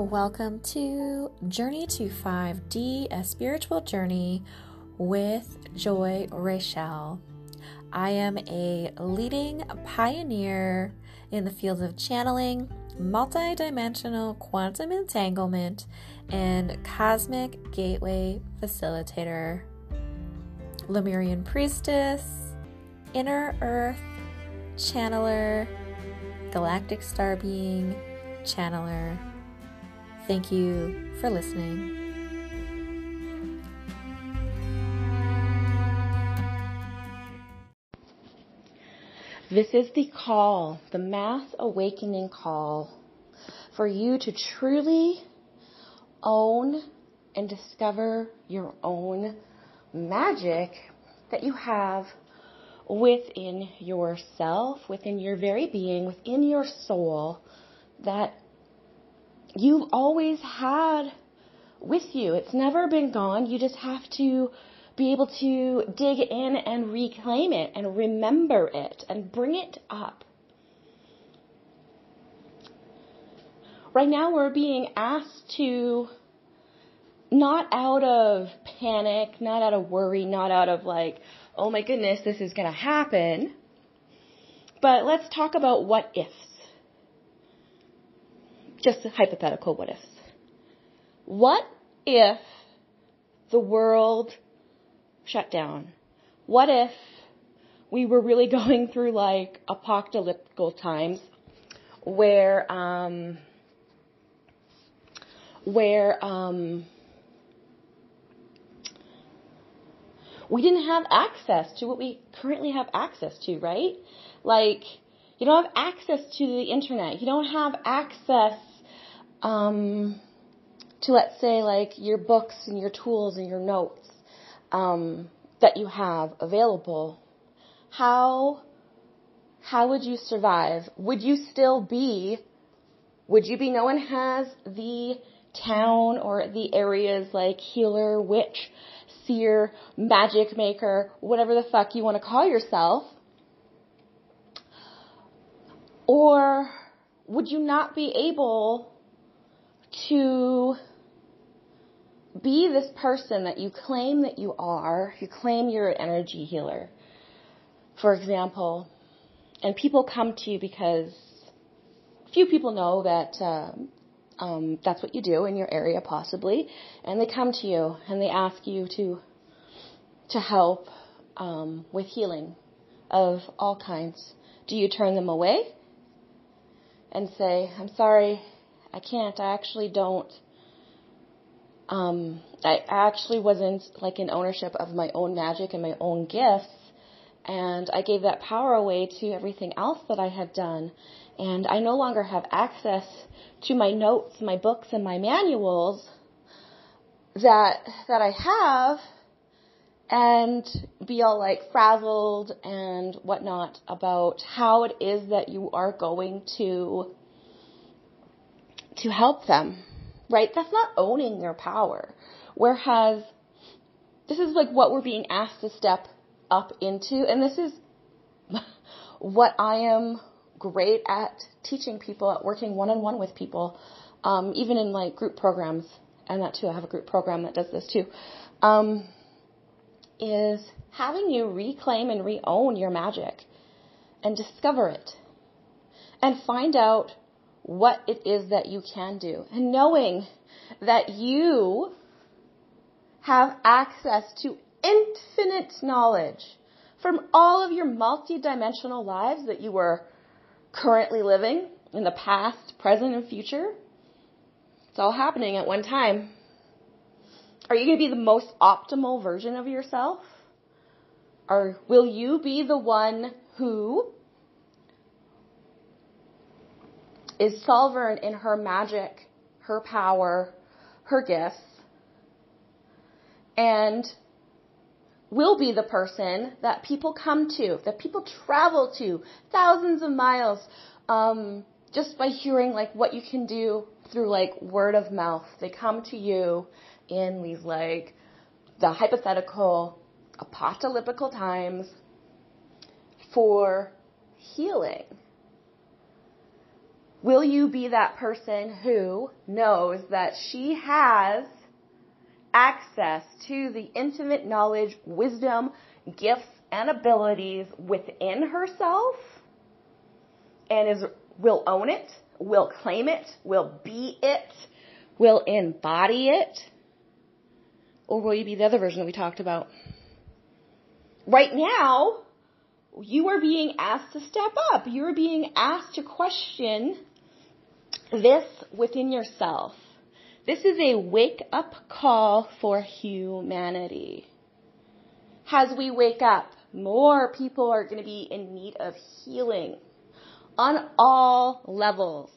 Welcome to Journey to 5D, a spiritual journey with Joy Rachel. I am a leading pioneer in the fields of channeling, multidimensional quantum entanglement, and cosmic gateway facilitator. Lemurian priestess, inner earth, channeler, galactic star being, channeler Thank you for listening. This is the call, the mass awakening call for you to truly own and discover your own magic that you have within yourself, within your very being, within your soul that you've always had with you. It's never been gone. You just have to be able to dig in and reclaim it and remember it and bring it up. Right now we're being asked to not out of panic, not out of worry, not out of like, oh my goodness, this is going to happen. But let's talk about what ifs just hypothetical what ifs. What if the world shut down? What if we were really going through like apocalyptic times where um, where um, we didn't have access to what we currently have access to, right? Like you don't have access to the internet. You don't have access um, to let's say like your books and your tools and your notes um, that you have available, how how would you survive? Would you still be? Would you be known as the town or the areas like healer, witch, seer, magic maker, whatever the fuck you want to call yourself? Or would you not be able to be this person that you claim that you are, you claim you're an energy healer, for example, and people come to you because few people know that um, um, that's what you do in your area, possibly, and they come to you and they ask you to to help um, with healing of all kinds. Do you turn them away and say, "I'm sorry, I can't. I actually don't. Um, I actually wasn't like in ownership of my own magic and my own gifts, and I gave that power away to everything else that I had done, and I no longer have access to my notes, my books, and my manuals that that I have, and be all like frazzled and whatnot about how it is that you are going to to help them, right? That's not owning their power. Whereas this is like what we're being asked to step up into, and this is what I am great at teaching people, at working one on one with people, um, even in like group programs, and that too, I have a group program that does this too, um, is having you reclaim and re-own your magic and discover it and find out what it is that you can do and knowing that you have access to infinite knowledge from all of your multidimensional lives that you were currently living in the past, present, and future. It's all happening at one time. Are you going to be the most optimal version of yourself? Or will you be the one who is sovereign in her magic, her power, her gifts, and will be the person that people come to, that people travel to thousands of miles, um, just by hearing like what you can do through like word of mouth. They come to you in these like the hypothetical apocalyptic times for healing Will you be that person who knows that she has access to the intimate knowledge, wisdom, gifts, and abilities within herself and is will own it, will claim it, will be it, will embody it? Or will you be the other version that we talked about? Right now, you are being asked to step up. You are being asked to question this within yourself. This is a wake up call for humanity. As we wake up, more people are going to be in need of healing on all levels.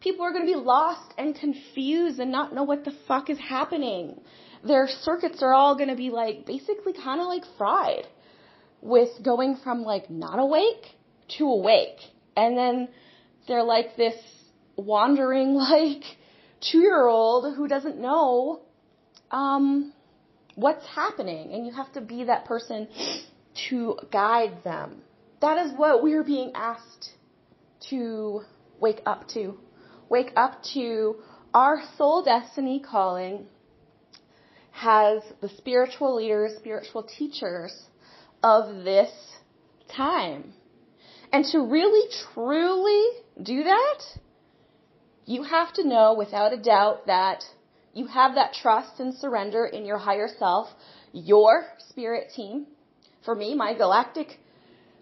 People are going to be lost and confused and not know what the fuck is happening. Their circuits are all going to be like basically kind of like fried with going from like not awake to awake. And then they're like this wandering like two year old who doesn't know um, what's happening. And you have to be that person to guide them. That is what we're being asked to wake up to. Wake up to our soul destiny calling has the spiritual leaders, spiritual teachers of this time. And to really truly do that, you have to know without a doubt that you have that trust and surrender in your higher self, your spirit team. For me, my galactic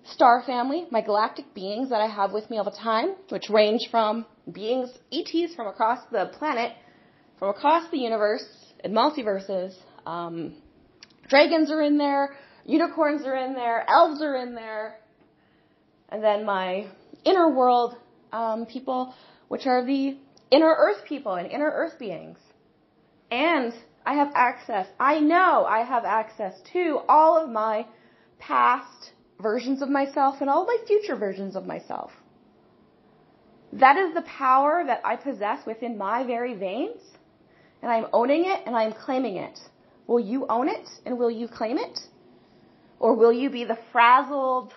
star family, my galactic beings that I have with me all the time, which range from beings, ETs from across the planet, from across the universe, and multiverses. Um, dragons are in there, unicorns are in there, elves are in there, and then my inner world um, people which are the inner earth people and inner earth beings. And I have access, I know I have access to all of my past versions of myself and all my future versions of myself. That is the power that I possess within my very veins, and I'm owning it and I'm claiming it. Will you own it and will you claim it? Or will you be the frazzled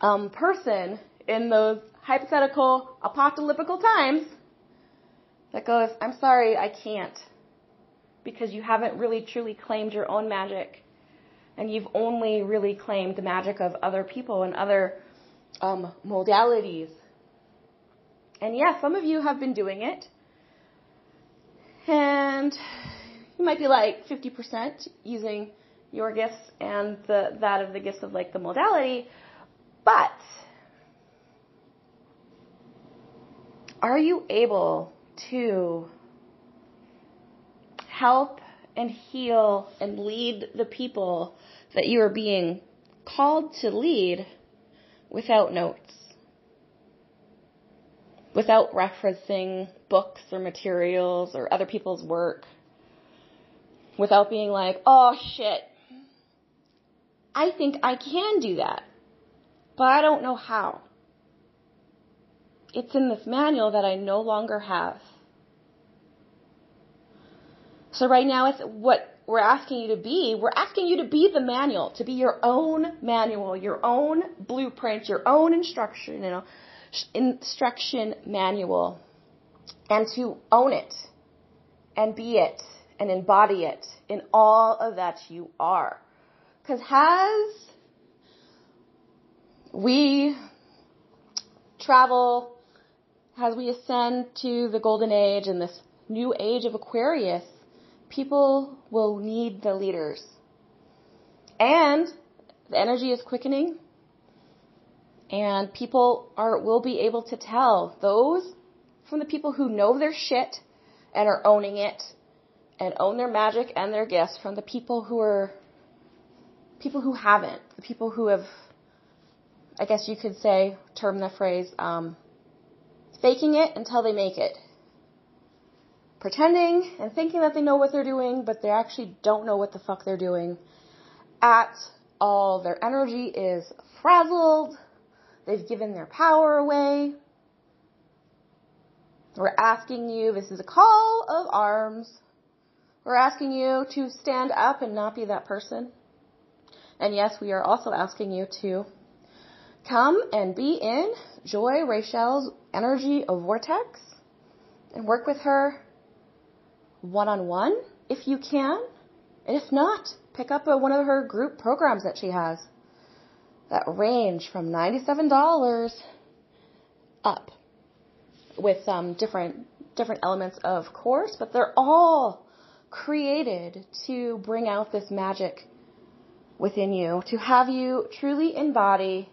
um, person in those hypothetical apocalyptical times that goes, I'm sorry, I can't. Because you haven't really truly claimed your own magic. And you've only really claimed the magic of other people and other um, modalities. And yes, yeah, some of you have been doing it. And you might be like 50% using your gifts and the, that of the gifts of like the modality. But are you able to help and heal and lead the people that you are being called to lead without notes? Without referencing books or materials or other people's work? Without being like, oh shit, I think I can do that, but I don't know how it's in this manual that I no longer have. So right now it's what we're asking you to be. We're asking you to be the manual, to be your own manual, your own blueprint, your own instruction, you know, instruction manual, and to own it, and be it, and embody it in all of that you are. Because has we travel as we ascend to the golden age and this new age of Aquarius, people will need the leaders. And the energy is quickening and people are will be able to tell those from the people who know their shit and are owning it and own their magic and their gifts from the people who are people who haven't, the people who have I guess you could say term the phrase um, faking it until they make it. Pretending and thinking that they know what they're doing, but they actually don't know what the fuck they're doing at all. Their energy is frazzled. They've given their power away. We're asking you, this is a call of arms. We're asking you to stand up and not be that person. And yes, we are also asking you to come and be in Joy Rachel's energy of vortex and work with her one on one if you can. And if not, pick up a, one of her group programs that she has that range from $97 up with um, different different elements of course, but they're all created to bring out this magic within you, to have you truly embody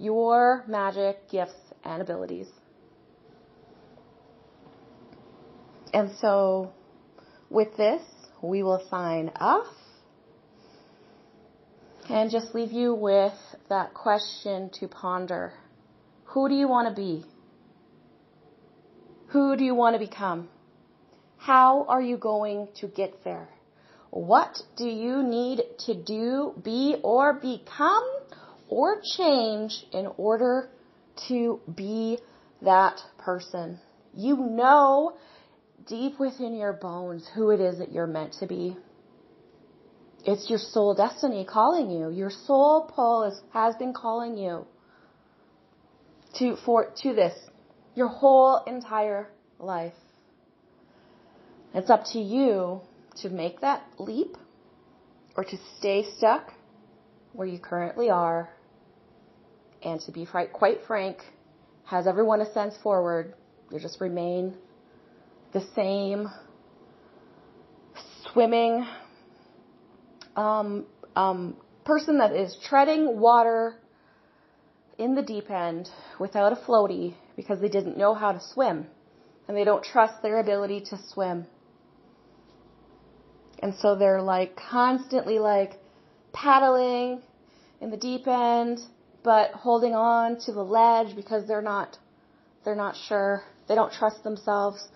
your magic gifts and abilities. And so with this, we will sign off and just leave you with that question to ponder. Who do you want to be? Who do you want to become? How are you going to get there? What do you need to do, be, or become, or change in order to be that person? You know deep within your bones who it is that you're meant to be. It's your soul destiny calling you. Your soul pull is, has been calling you to for to this your whole entire life. It's up to you to make that leap or to stay stuck where you currently are and to be quite frank, has everyone a sense forward, you just remain the same swimming um, um, person that is treading water in the deep end without a floaty because they didn't know how to swim and they don't trust their ability to swim. And so they're like constantly like paddling in the deep end, but holding on to the ledge because they're not, they're not sure. They don't trust themselves.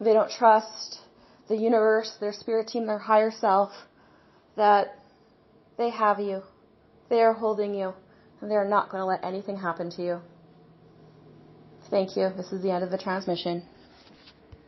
They don't trust the universe, their spirit team, their higher self, that they have you. They are holding you, and they are not going to let anything happen to you. Thank you. This is the end of the transmission.